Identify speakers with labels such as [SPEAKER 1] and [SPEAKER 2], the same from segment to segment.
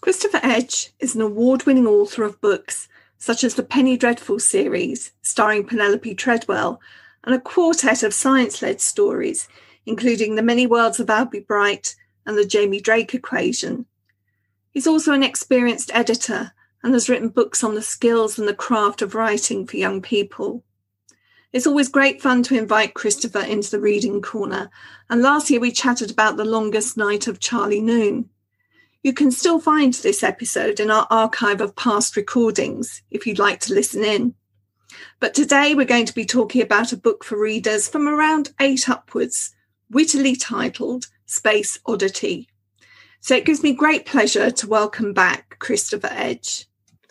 [SPEAKER 1] Christopher Edge is an award winning author of books such as the Penny Dreadful series, starring Penelope Tredwell, and a quartet of science led stories, including The Many Worlds of Albie Bright and The Jamie Drake Equation. He's also an experienced editor and has written books on the skills and the craft of writing for young people. It's always great fun to invite Christopher into the reading corner, and last year we chatted about The Longest Night of Charlie Noon. You can still find this episode in our archive of past recordings if you'd like to listen in. But today we're going to be talking about a book for readers from around eight upwards, wittily titled Space Oddity. So it gives me great pleasure to welcome back Christopher Edge.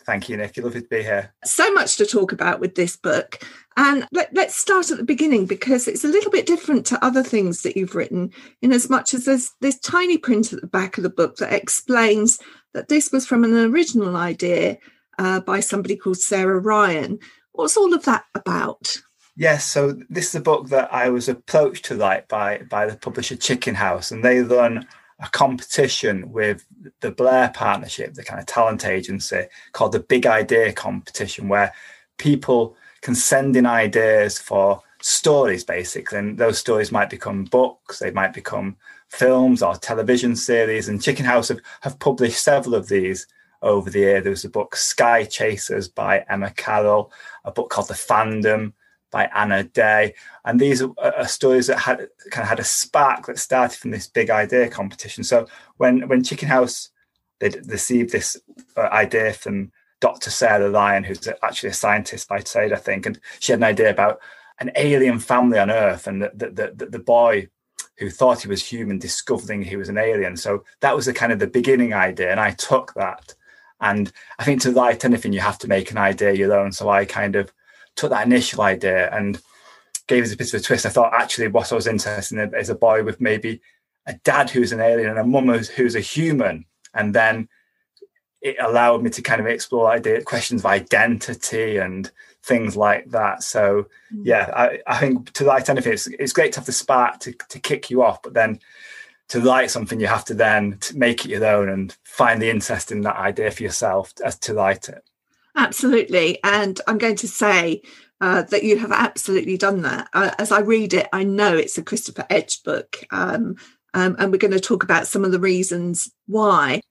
[SPEAKER 2] Thank you, Nick. Lovely to be here.
[SPEAKER 1] So much to talk about with this book. And let, us start at the beginning because it's a little bit different to other things that you've written, in as much as there's this tiny print at the back of the book that explains that this was from an original idea uh, by somebody called Sarah Ryan. What's all of that about?
[SPEAKER 2] Yes, so this is a book that I was approached to write by by the publisher Chicken House, and they run a competition with the Blair Partnership, the kind of talent agency, called the Big Idea Competition, where people can send in ideas for stories, basically. And those stories might become books, they might become films or television series. And Chicken House have, have published several of these over the year. There was a book, Sky Chasers by Emma Carroll, a book called The Fandom by Anna Day. And these are, stories that had kind of had a spark that started from this big idea competition. So when when Chicken House they received this uh, idea from Dr. Sarah Lyon, who's actually a scientist by trade, I think, and she had an idea about an alien family on Earth, and the the, the, the boy who thought he was human discovering he was an alien. So that was the kind of the beginning idea, and I took that. And I think to write anything, you have to make an idea your own. So I kind of took that initial idea and gave it a bit of a twist. I thought actually what I was interested in is a boy with maybe a dad who's an alien and a mum who's, who's a human. And then it allowed me to kind of explore idea, questions of identity and things like that. So mm. yeah, I, I think to write anything, it's, it's great to have the spark to, to kick you off, but then to write something, you have to then make it your own and find the interest in that idea for yourself as to write it.
[SPEAKER 1] Absolutely. And I'm going to say uh, that you have absolutely done that. Uh, as I read it, I know it's a Christopher Edge book. Um, um, and we're going to talk about some of the reasons why.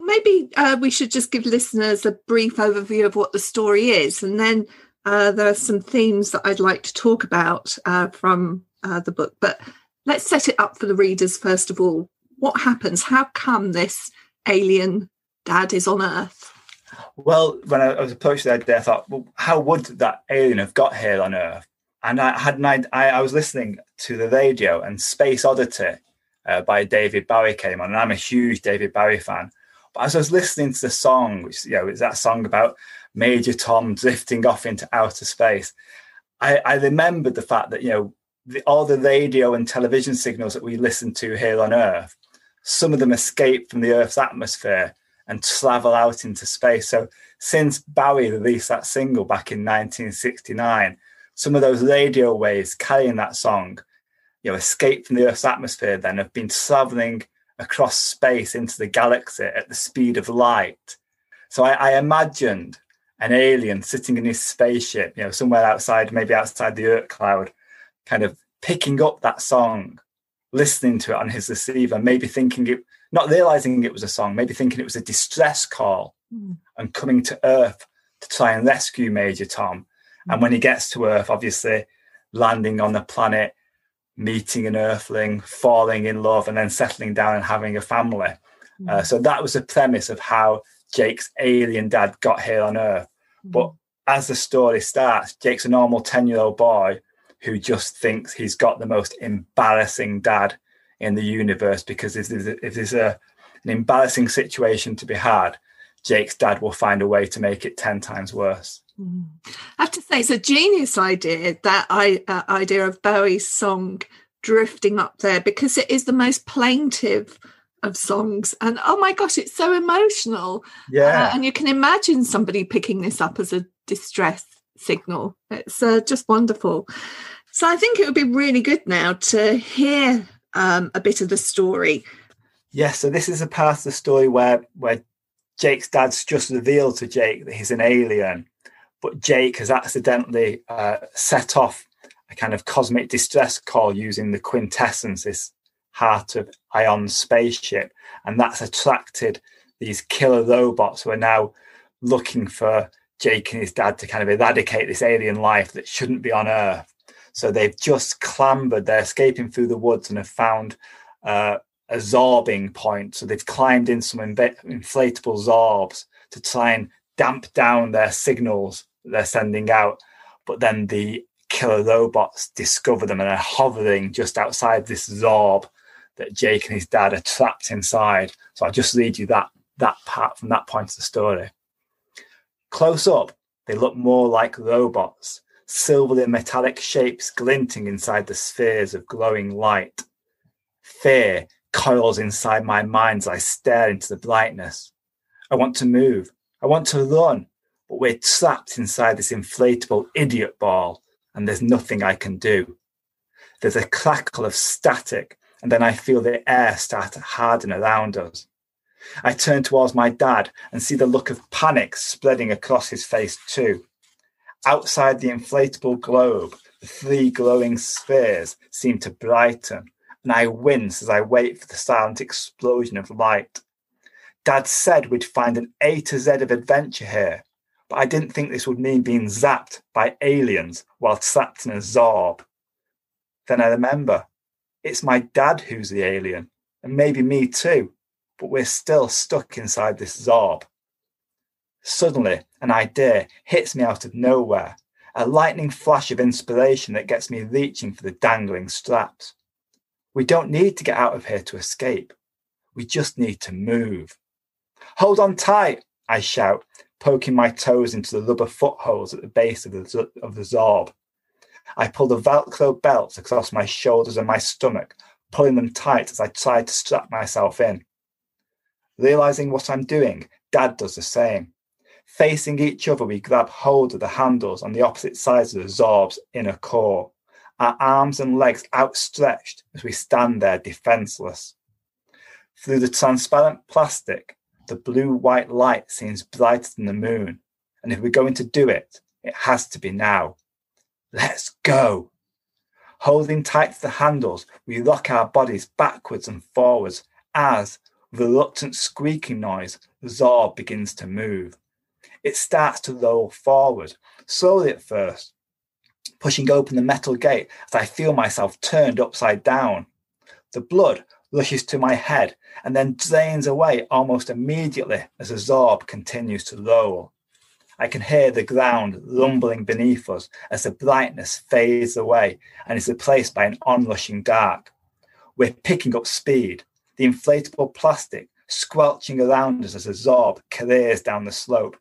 [SPEAKER 1] Maybe uh, we should just give listeners a brief overview of what the story is. And then uh, there are some themes that I'd like to talk about uh, from uh, the book. But let's set it up for the readers first of all. What happens? How come this alien dad is on Earth?
[SPEAKER 2] Well, when I was approached the idea, I thought, well, how would that alien have got here on Earth? And I had an idea, I, I was listening to the radio, and Space Oddity uh, by David Bowie came on, and I'm a huge David Bowie fan. But as I was listening to the song, which you know is that song about Major Tom drifting off into outer space, I, I remembered the fact that you know the, all the radio and television signals that we listen to here on Earth, some of them escape from the Earth's atmosphere and travel out into space. So since Bowie released that single back in 1969, some of those radio waves carrying that song, you know, escape from the Earth's atmosphere, then have been traveling across space into the galaxy at the speed of light. So I, I imagined an alien sitting in his spaceship, you know, somewhere outside, maybe outside the Earth cloud, kind of picking up that song, listening to it on his receiver, maybe thinking it not realizing it was a song, maybe thinking it was a distress call mm. and coming to Earth to try and rescue Major Tom. Mm. And when he gets to Earth, obviously landing on the planet, meeting an Earthling, falling in love, and then settling down and having a family. Mm. Uh, so that was the premise of how Jake's alien dad got here on Earth. Hmm. But as the story starts, Jake's a normal 10 year old boy who just thinks he's got the most embarrassing dad in the universe because if there's, a, if there's a, an embarrassing situation to be had, Jake's dad will find a way to make it 10 times worse.
[SPEAKER 1] Mm. I have to say, it's a genius idea, that I, uh, idea of Bowie's song drifting up there, because it is the most plaintive of songs. And oh my gosh, it's so emotional.
[SPEAKER 2] Yeah.
[SPEAKER 1] Uh, and you can imagine somebody picking this up as a distress signal. It's uh, just wonderful. So I think it would be really good now to hear um, a bit of the story.
[SPEAKER 2] Yes, yeah, so this is a part of the story where where Jake's dad's just revealed to Jake that he's an alien, but Jake has accidentally uh, set off a kind of cosmic distress call using the quintessence, this heart of Ion spaceship, and that's attracted these killer robots who are now looking for Jake and his dad to kind of eradicate this alien life that shouldn't be on Earth. So they've just clambered, they're escaping through the woods and have found uh, a zorbing point. So they've climbed in some inv- inflatable zorbs to try and damp down their signals they're sending out. But then the killer robots discover them and are hovering just outside this zorb that Jake and his dad are trapped inside. So I'll just read you that that part from that point of the story. Close up, they look more like robots, silvery metallic shapes glinting inside the spheres of glowing light. Fear coils inside my mind as I stare into the brightness. I want to move. I want to run, but we're trapped inside this inflatable idiot ball, and there's nothing I can do. There's a crackle of static, and then I feel the air start to harden around us. I turn towards my dad and see the look of panic spreading across his face, too. Outside the inflatable globe, the three glowing spheres seem to brighten, and I wince as I wait for the silent explosion of light. Dad said we'd find an A to Z of adventure here, but I didn't think this would mean being zapped by aliens while trapped in a zorb. Then I remember it's my dad who's the alien, and maybe me too, but we're still stuck inside this zorb. Suddenly, an idea hits me out of nowhere, a lightning flash of inspiration that gets me reaching for the dangling straps. We don't need to get out of here to escape. We just need to move. Hold on tight, I shout, poking my toes into the rubber footholds at the base of the, of the zorb. I pull the Velcro belts across my shoulders and my stomach, pulling them tight as I try to strap myself in. Realizing what I'm doing, Dad does the same. Facing each other, we grab hold of the handles on the opposite sides of the Zorb's inner core, our arms and legs outstretched as we stand there defenseless. Through the transparent plastic, the blue white light seems brighter than the moon, and if we're going to do it, it has to be now. Let's go. Holding tight to the handles, we rock our bodies backwards and forwards as, with a reluctant squeaking noise, the Zorb begins to move. It starts to roll forward, slowly at first, pushing open the metal gate as I feel myself turned upside down. The blood rushes to my head and then drains away almost immediately as the Zorb continues to roll. I can hear the ground rumbling beneath us as the brightness fades away and is replaced by an onrushing dark. We're picking up speed, the inflatable plastic squelching around us as the Zorb careers down the slope.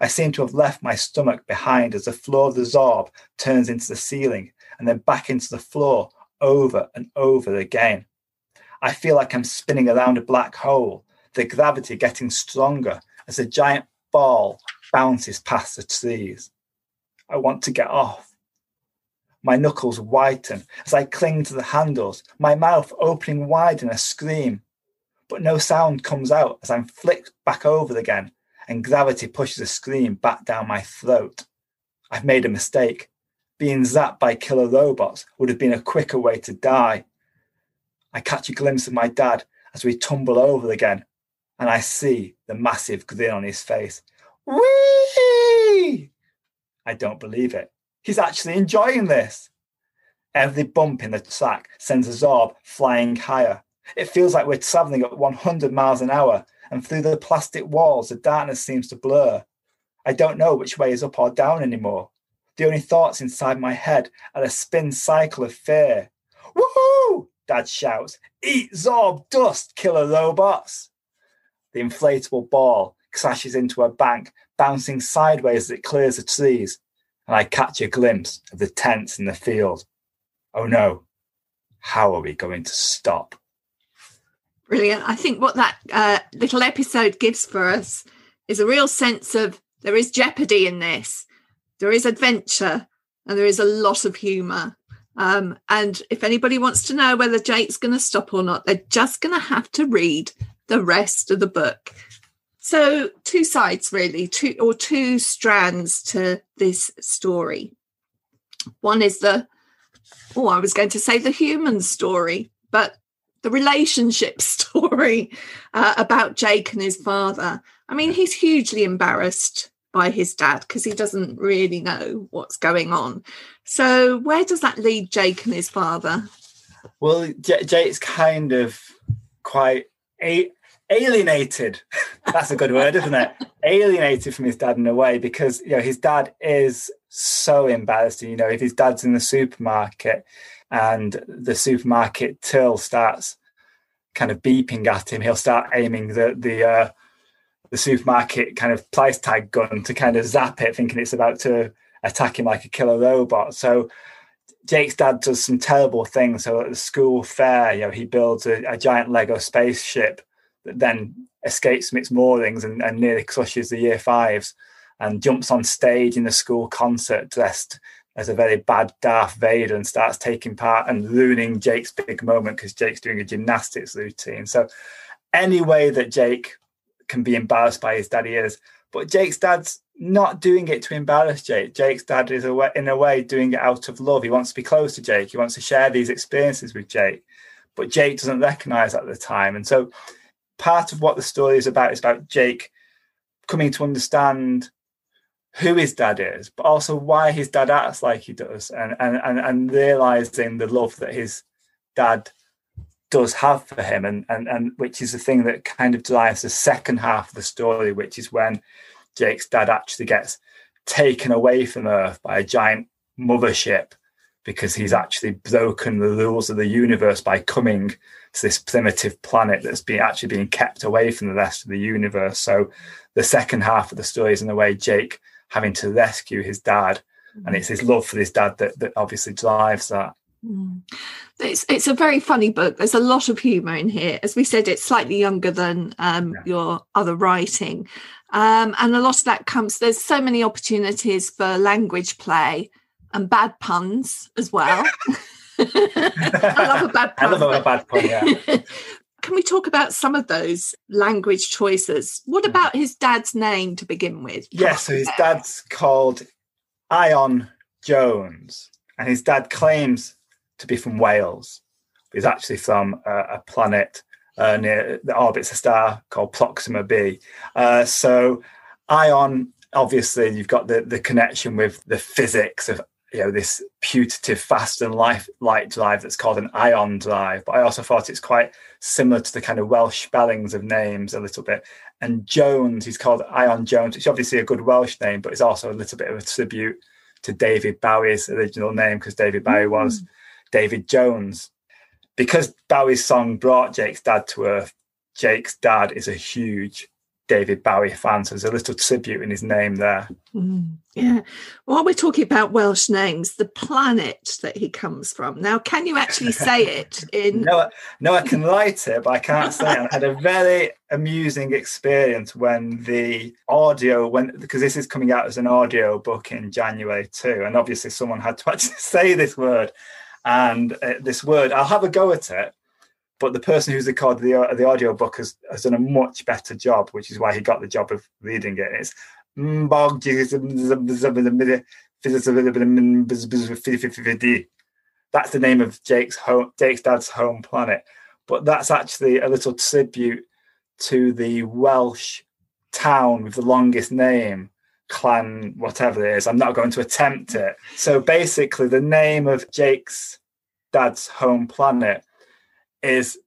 [SPEAKER 2] I seem to have left my stomach behind as the floor of the Zorb turns into the ceiling and then back into the floor over and over again. I feel like I'm spinning around a black hole, the gravity getting stronger as a giant ball bounces past the trees. I want to get off. My knuckles whiten as I cling to the handles, my mouth opening wide in a scream. But no sound comes out as I'm flicked back over again and gravity pushes a scream back down my throat. I've made a mistake. Being zapped by killer robots would have been a quicker way to die. I catch a glimpse of my dad as we tumble over again, and I see the massive grin on his face. Whee! I don't believe it. He's actually enjoying this. Every bump in the track sends a Zorb flying higher. It feels like we're traveling at 100 miles an hour, and through the plastic walls, the darkness seems to blur. I don't know which way is up or down anymore. The only thoughts inside my head are a spin cycle of fear. Woohoo! Dad shouts. Eat Zorb dust, killer robots! The inflatable ball crashes into a bank, bouncing sideways as it clears the trees, and I catch a glimpse of the tents in the field. Oh no, how are we going to stop?
[SPEAKER 1] Brilliant. I think what that uh, little episode gives for us is a real sense of there is jeopardy in this, there is adventure, and there is a lot of humour. Um, and if anybody wants to know whether Jake's going to stop or not, they're just going to have to read the rest of the book. So, two sides really, two or two strands to this story. One is the, oh, I was going to say the human story, but the relationship story uh, about Jake and his father. I mean, he's hugely embarrassed by his dad because he doesn't really know what's going on. So, where does that lead Jake and his father?
[SPEAKER 2] Well, J- Jake's kind of quite a- alienated. That's a good word, isn't it? alienated from his dad in a way because you know his dad is so embarrassing. You know, if his dad's in the supermarket and the supermarket till starts kind of beeping at him, he'll start aiming the the uh, the supermarket kind of price tag gun to kind of zap it, thinking it's about to attack him like a killer robot. So Jake's dad does some terrible things. So at the school fair, you know, he builds a, a giant Lego spaceship that then escapes from its moorings and, and nearly crushes the year fives and jumps on stage in the school concert dressed as a very bad Darth Vader and starts taking part and ruining Jake's big moment because Jake's doing a gymnastics routine. So any way that Jake can be embarrassed by his dad, he is. But Jake's dad's not doing it to embarrass Jake. Jake's dad is in a way doing it out of love. He wants to be close to Jake. He wants to share these experiences with Jake. But Jake doesn't recognize at the time. And so part of what the story is about is about Jake coming to understand who his dad is, but also why his dad acts like he does, and and and, and realizing the love that his dad does have for him, and and and which is the thing that kind of drives the second half of the story, which is when Jake's dad actually gets taken away from Earth by a giant mothership because he's actually broken the rules of the universe by coming to this primitive planet that's been actually being kept away from the rest of the universe. So the second half of the story is in a way Jake having to rescue his dad. And it's his love for his dad that, that obviously drives that.
[SPEAKER 1] Mm. It's it's a very funny book. There's a lot of humour in here. As we said, it's slightly younger than um, yeah. your other writing, um, and a lot of that comes. There's so many opportunities for language play and bad puns as well. I love a bad pun.
[SPEAKER 2] I love a bad pun. Yeah.
[SPEAKER 1] Can we talk about some of those language choices? What about his dad's name to begin with?
[SPEAKER 2] Yes, yeah, so his dad's called Ion Jones, and his dad claims to be from Wales. He's actually from uh, a planet uh, near that orbits a star called Proxima b. Uh, so Ion, obviously, you've got the the connection with the physics of you know this putative fast and life light drive that's called an ion drive but i also thought it's quite similar to the kind of welsh spellings of names a little bit and jones he's called ion jones which is obviously a good welsh name but it's also a little bit of a tribute to david bowie's original name because david bowie mm. was david jones because bowie's song brought jake's dad to earth jake's dad is a huge David Bowie fans. There's a little tribute in his name there.
[SPEAKER 1] Mm, yeah. While we're talking about Welsh names, the planet that he comes from. Now, can you actually say it in?
[SPEAKER 2] no, no, I can write it, but I can't say it. I had a very amusing experience when the audio, when because this is coming out as an audio book in January too, and obviously someone had to actually say this word. And uh, this word, I'll have a go at it but the person who's recorded the uh, the audio book has, has done a much better job, which is why he got the job of reading it. It's that's the name of Jake's home, Jake's dad's home planet. But that's actually a little tribute to the Welsh town with the longest name, clan, whatever it is. I'm not going to attempt it. So basically, the name of Jake's dad's home planet is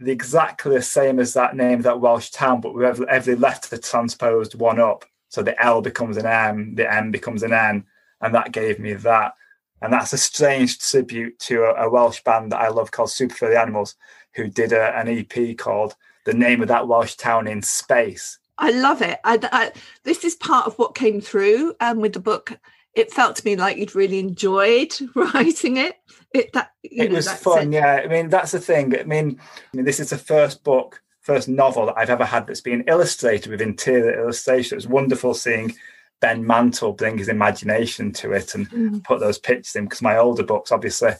[SPEAKER 2] the, exactly the same as that name, that Welsh town, but with every, letter transposed one up. So the L becomes an M, the M becomes an N, and that gave me that. And that's a strange tribute to a, a Welsh band that I love called Super Furry Animals, who did a, an EP called The Name of That Welsh Town in Space.
[SPEAKER 1] I love it. I, I, this is part of what came through um, with the book. It felt to me like you'd really enjoyed writing it it that
[SPEAKER 2] it know, was fun. It. Yeah, I mean that's the thing. I mean, I mean, this is the first book, first novel that I've ever had that's been illustrated with interior illustration. It was wonderful seeing Ben Mantle bring his imagination to it and mm. put those pictures in because my older books obviously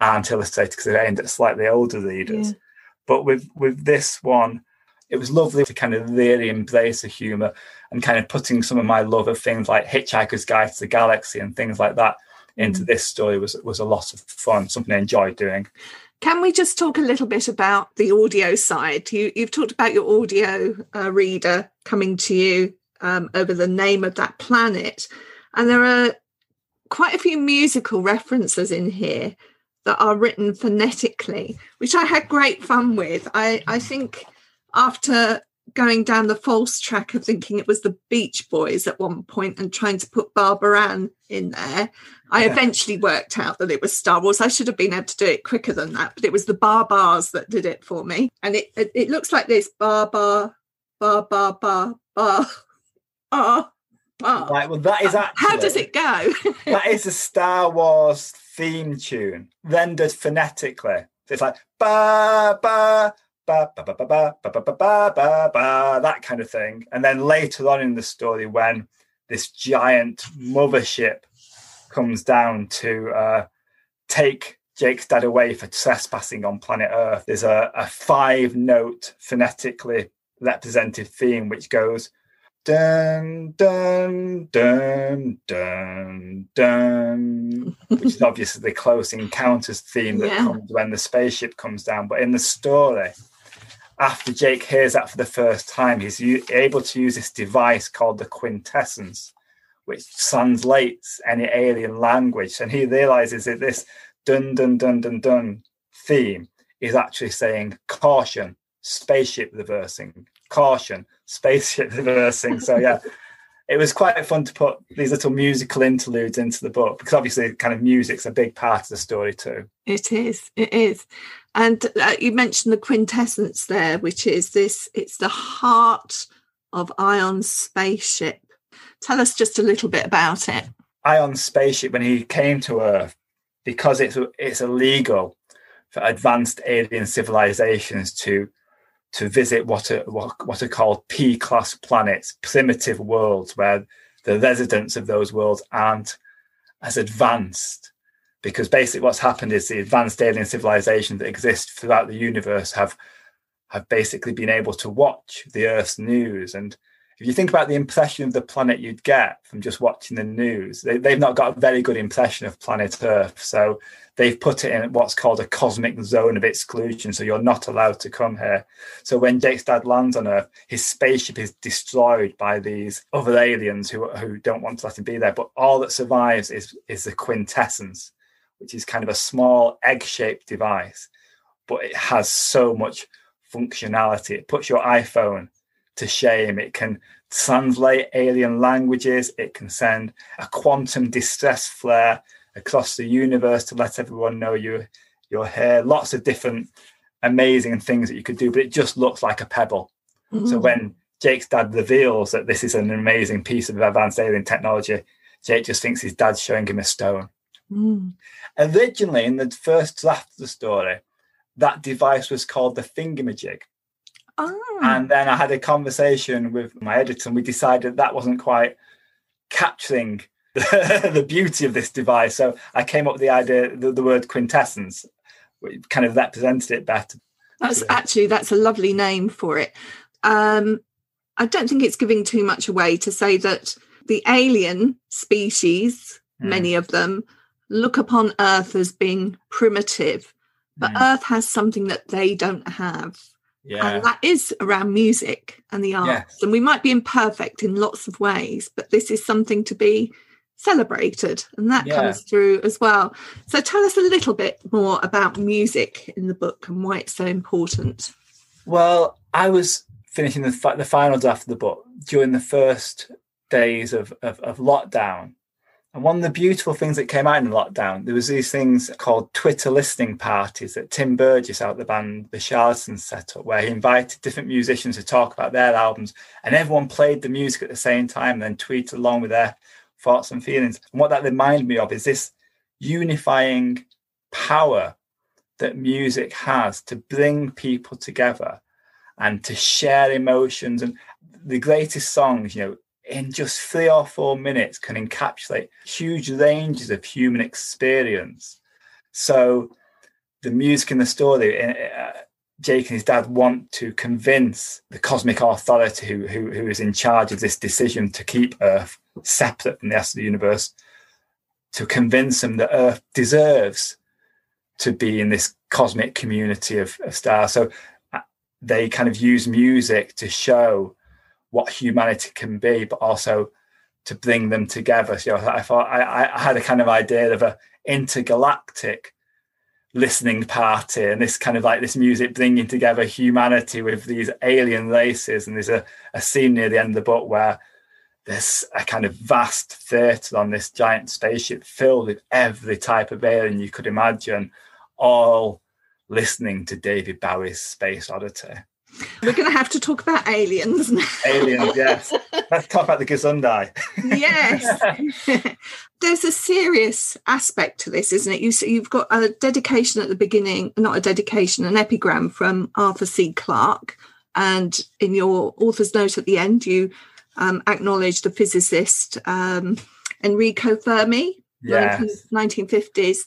[SPEAKER 2] aren't illustrated because they're aimed at slightly older readers. Yeah. But with with this one, it was lovely to kind of really embrace the humor and kind of putting some of my love of things like Hitchhiker's Guide to the Galaxy and things like that into mm. this story was was a lot of fun, something I enjoyed doing.
[SPEAKER 1] Can we just talk a little bit about the audio side? You, have talked about your audio uh, reader coming to you um, over the name of that planet, and there are quite a few musical references in here that are written phonetically, which I had great fun with. I, I think after going down the false track of thinking it was the Beach Boys at one point and trying to put Barbara Ann in there. I yeah. eventually worked out that it was Star Wars. I should have been able to do it quicker than that, but it was the Bar Bars that did it for me. And it it, it looks like this bar bar bar bar bar bar bar. bar.
[SPEAKER 2] Right, well, that is actually.
[SPEAKER 1] How does it go?
[SPEAKER 2] that is a Star Wars theme tune rendered phonetically. It's like ba ba ba ba ba ba ba ba ba ba ba ba that kind of thing. And then later on in the story, when this giant mothership comes down to uh, take Jake's dad away for trespassing on planet Earth, there's a, a five note phonetically represented theme which goes dun dun dun dun dun which is obviously the close encounters theme that yeah. comes when the spaceship comes down but in the story after Jake hears that for the first time, he's able to use this device called the quintessence, which translates any alien language. And he realizes that this dun dun dun dun dun theme is actually saying caution, spaceship reversing, caution, spaceship reversing. So yeah. It was quite fun to put these little musical interludes into the book because obviously kind of music's a big part of the story too
[SPEAKER 1] it is it is and uh, you mentioned the quintessence there, which is this it's the heart of Ion's spaceship. Tell us just a little bit about it.
[SPEAKER 2] Ion's spaceship, when he came to Earth, because it's it's illegal for advanced alien civilizations to to visit what are what, what are called P class planets, primitive worlds, where the residents of those worlds aren't as advanced because basically what's happened is the advanced alien civilizations that exist throughout the universe have have basically been able to watch the Earth's news. And if you think about the impression of the planet you'd get from just watching the news, they, have not got a very good impression of planet Earth. So they've put it in what's called a cosmic zone of exclusion. So you're not allowed to come here. So when Jake's dad lands on Earth, his spaceship is destroyed by these other aliens who, who don't want to let him be there. But all that survives is, is the quintessence which is kind of a small egg shaped device, but it has so much functionality. It puts your iPhone to shame. It can translate alien languages, it can send a quantum distress flare across the universe to let everyone know you, you're here. Lots of different amazing things that you could do, but it just looks like a pebble. Mm-hmm. So when Jake's dad reveals that this is an amazing piece of advanced alien technology, Jake just thinks his dad's showing him a stone. Mm. Originally, in the first draft of the story, that device was called the Thingamajig. Oh. And then I had a conversation with my editor, and we decided that wasn't quite capturing the, the beauty of this device. So I came up with the idea, the, the word quintessence, which kind of represented it better.
[SPEAKER 1] That's actually that's a lovely name for it. Um, I don't think it's giving too much away to say that the alien species, mm. many of them, look upon Earth as being primitive, but mm. Earth has something that they don't have. Yeah. And that is around music and the arts. Yes. And we might be imperfect in lots of ways, but this is something to be celebrated. And that yeah. comes through as well. So tell us a little bit more about music in the book and why it's so important.
[SPEAKER 2] Well, I was finishing the, the final draft of the book during the first days of, of, of lockdown. And one of the beautiful things that came out in the lockdown, there was these things called Twitter listening parties that Tim Burgess out the band The Charlatans set up, where he invited different musicians to talk about their albums, and everyone played the music at the same time and then tweeted along with their thoughts and feelings. And what that reminded me of is this unifying power that music has to bring people together and to share emotions and the greatest songs, you know, in just three or four minutes can encapsulate huge ranges of human experience. So the music in the story uh, Jake and his dad want to convince the cosmic authority who, who, who is in charge of this decision to keep Earth separate from the rest of the universe, to convince them that Earth deserves to be in this cosmic community of, of stars. So uh, they kind of use music to show what humanity can be, but also to bring them together. So I thought I, I had a kind of idea of a intergalactic listening party and this kind of like this music bringing together humanity with these alien races and there's a, a scene near the end of the book where there's a kind of vast theatre on this giant spaceship filled with every type of alien you could imagine all listening to david bowie's space oddity
[SPEAKER 1] we're going to have to talk about aliens now.
[SPEAKER 2] Aliens, yes. Let's talk about the Gesundai.
[SPEAKER 1] yes. There's a serious aspect to this, isn't it? You, you've got a dedication at the beginning, not a dedication, an epigram from Arthur C. Clarke. And in your author's note at the end, you um, acknowledge the physicist um, Enrico Fermi, yes. 1950s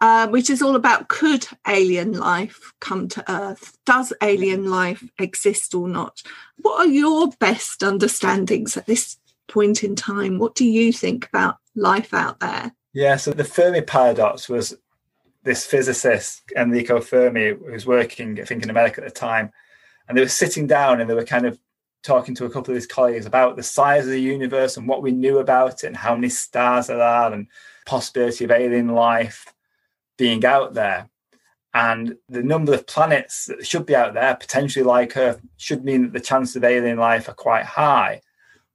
[SPEAKER 1] uh, which is all about could alien life come to Earth? Does alien life exist or not? What are your best understandings at this point in time? What do you think about life out there?
[SPEAKER 2] Yeah, so the Fermi paradox was this physicist, Enrico Fermi, who was working, I think, in America at the time, and they were sitting down and they were kind of talking to a couple of his colleagues about the size of the universe and what we knew about it and how many stars there are and possibility of alien life being out there. And the number of planets that should be out there, potentially like Earth, should mean that the chances of alien life are quite high.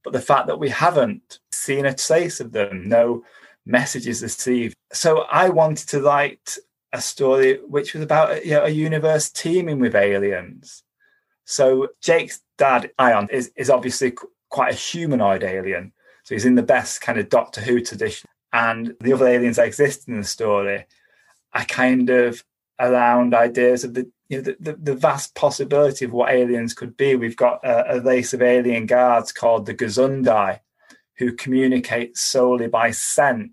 [SPEAKER 2] But the fact that we haven't seen a trace of them, no messages received. So I wanted to write a story which was about you know, a universe teeming with aliens. So Jake's dad, Ion, is, is obviously quite a humanoid alien. So he's in the best kind of Doctor Who tradition. And the other aliens that exist in the story I kind of around ideas of the you know the, the, the, vast possibility of what aliens could be. We've got a, a race of alien guards called the Gesundai, who communicate solely by scent.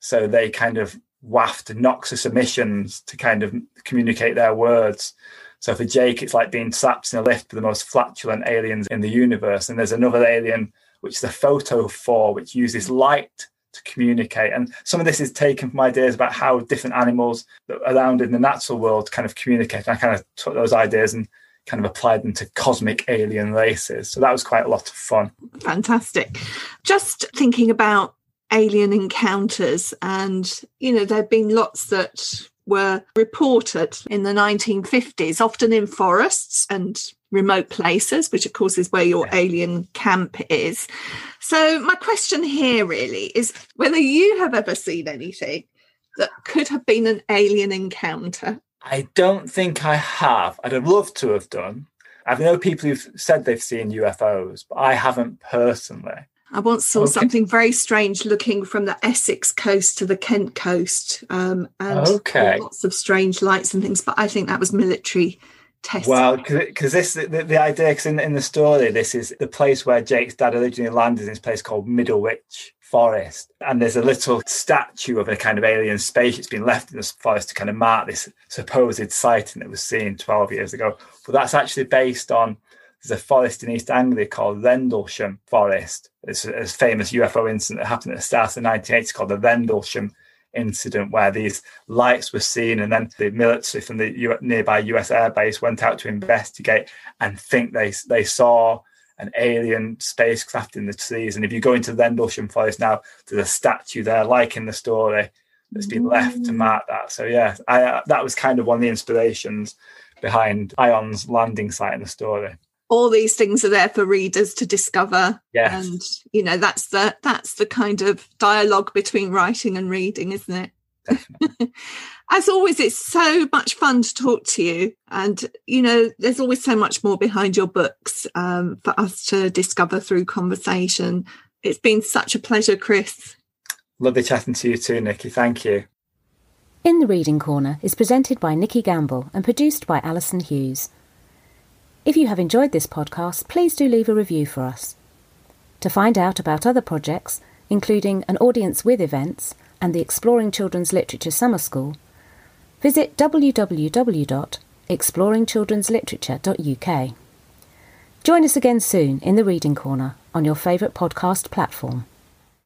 [SPEAKER 2] So they kind of waft noxious emissions to kind of communicate their words. So for Jake, it's like being trapped in a lift with the most flatulent aliens in the universe. And there's another alien, which is the photophore, which uses light to communicate. And some of this is taken from ideas about how different animals around in the natural world kind of communicate. And I kind of took those ideas and kind of applied them to cosmic alien races. So that was quite a lot of fun.
[SPEAKER 1] Fantastic. Just thinking about alien encounters, and you know, there have been lots that were reported in the 1950s, often in forests and remote places, which of course is where your alien camp is. So, my question here really is whether you have ever seen anything that could have been an alien encounter.
[SPEAKER 2] I don't think I have. I'd have loved to have done. I've known people who've said they've seen UFOs, but I haven't personally.
[SPEAKER 1] I once saw okay. something very strange looking from the Essex coast to the Kent coast, um, and okay. lots of strange lights and things. But I think that was military testing.
[SPEAKER 2] Well, because this the, the idea, because in, in the story, this is the place where Jake's dad originally landed. In this place called Middlewich Forest, and there's a little statue of a kind of alien spaceship that's been left in this forest to kind of mark this supposed sighting that was seen 12 years ago. But that's actually based on there's a forest in East Anglia called Rendlesham Forest. It's a, a famous UFO incident that happened at the start of the 1980s called the Rendlesham incident, where these lights were seen, and then the military from the U- nearby US Air Base went out to investigate and think they they saw an alien spacecraft in the trees. And if you go into Rendlesham Forest now, there's a statue there, like in the story, that's been left to mark that. So yeah, I, uh, that was kind of one of the inspirations behind Ion's landing site in the story
[SPEAKER 1] all these things are there for readers to discover.
[SPEAKER 2] Yes.
[SPEAKER 1] and you know that's the that's the kind of dialogue between writing and reading isn't it? As always it's so much fun to talk to you. And you know there's always so much more behind your books um, for us to discover through conversation. It's been such a pleasure chris.
[SPEAKER 2] Lovely chatting to you too nikki. Thank you.
[SPEAKER 3] In the reading corner is presented by nikki gamble and produced by alison hughes if you have enjoyed this podcast, please do leave a review for us. To find out about other projects, including an Audience With events and the Exploring Children's Literature Summer School, visit www.exploringchildren'sliterature.uk. Join us again soon in the Reading Corner on your favourite podcast platform.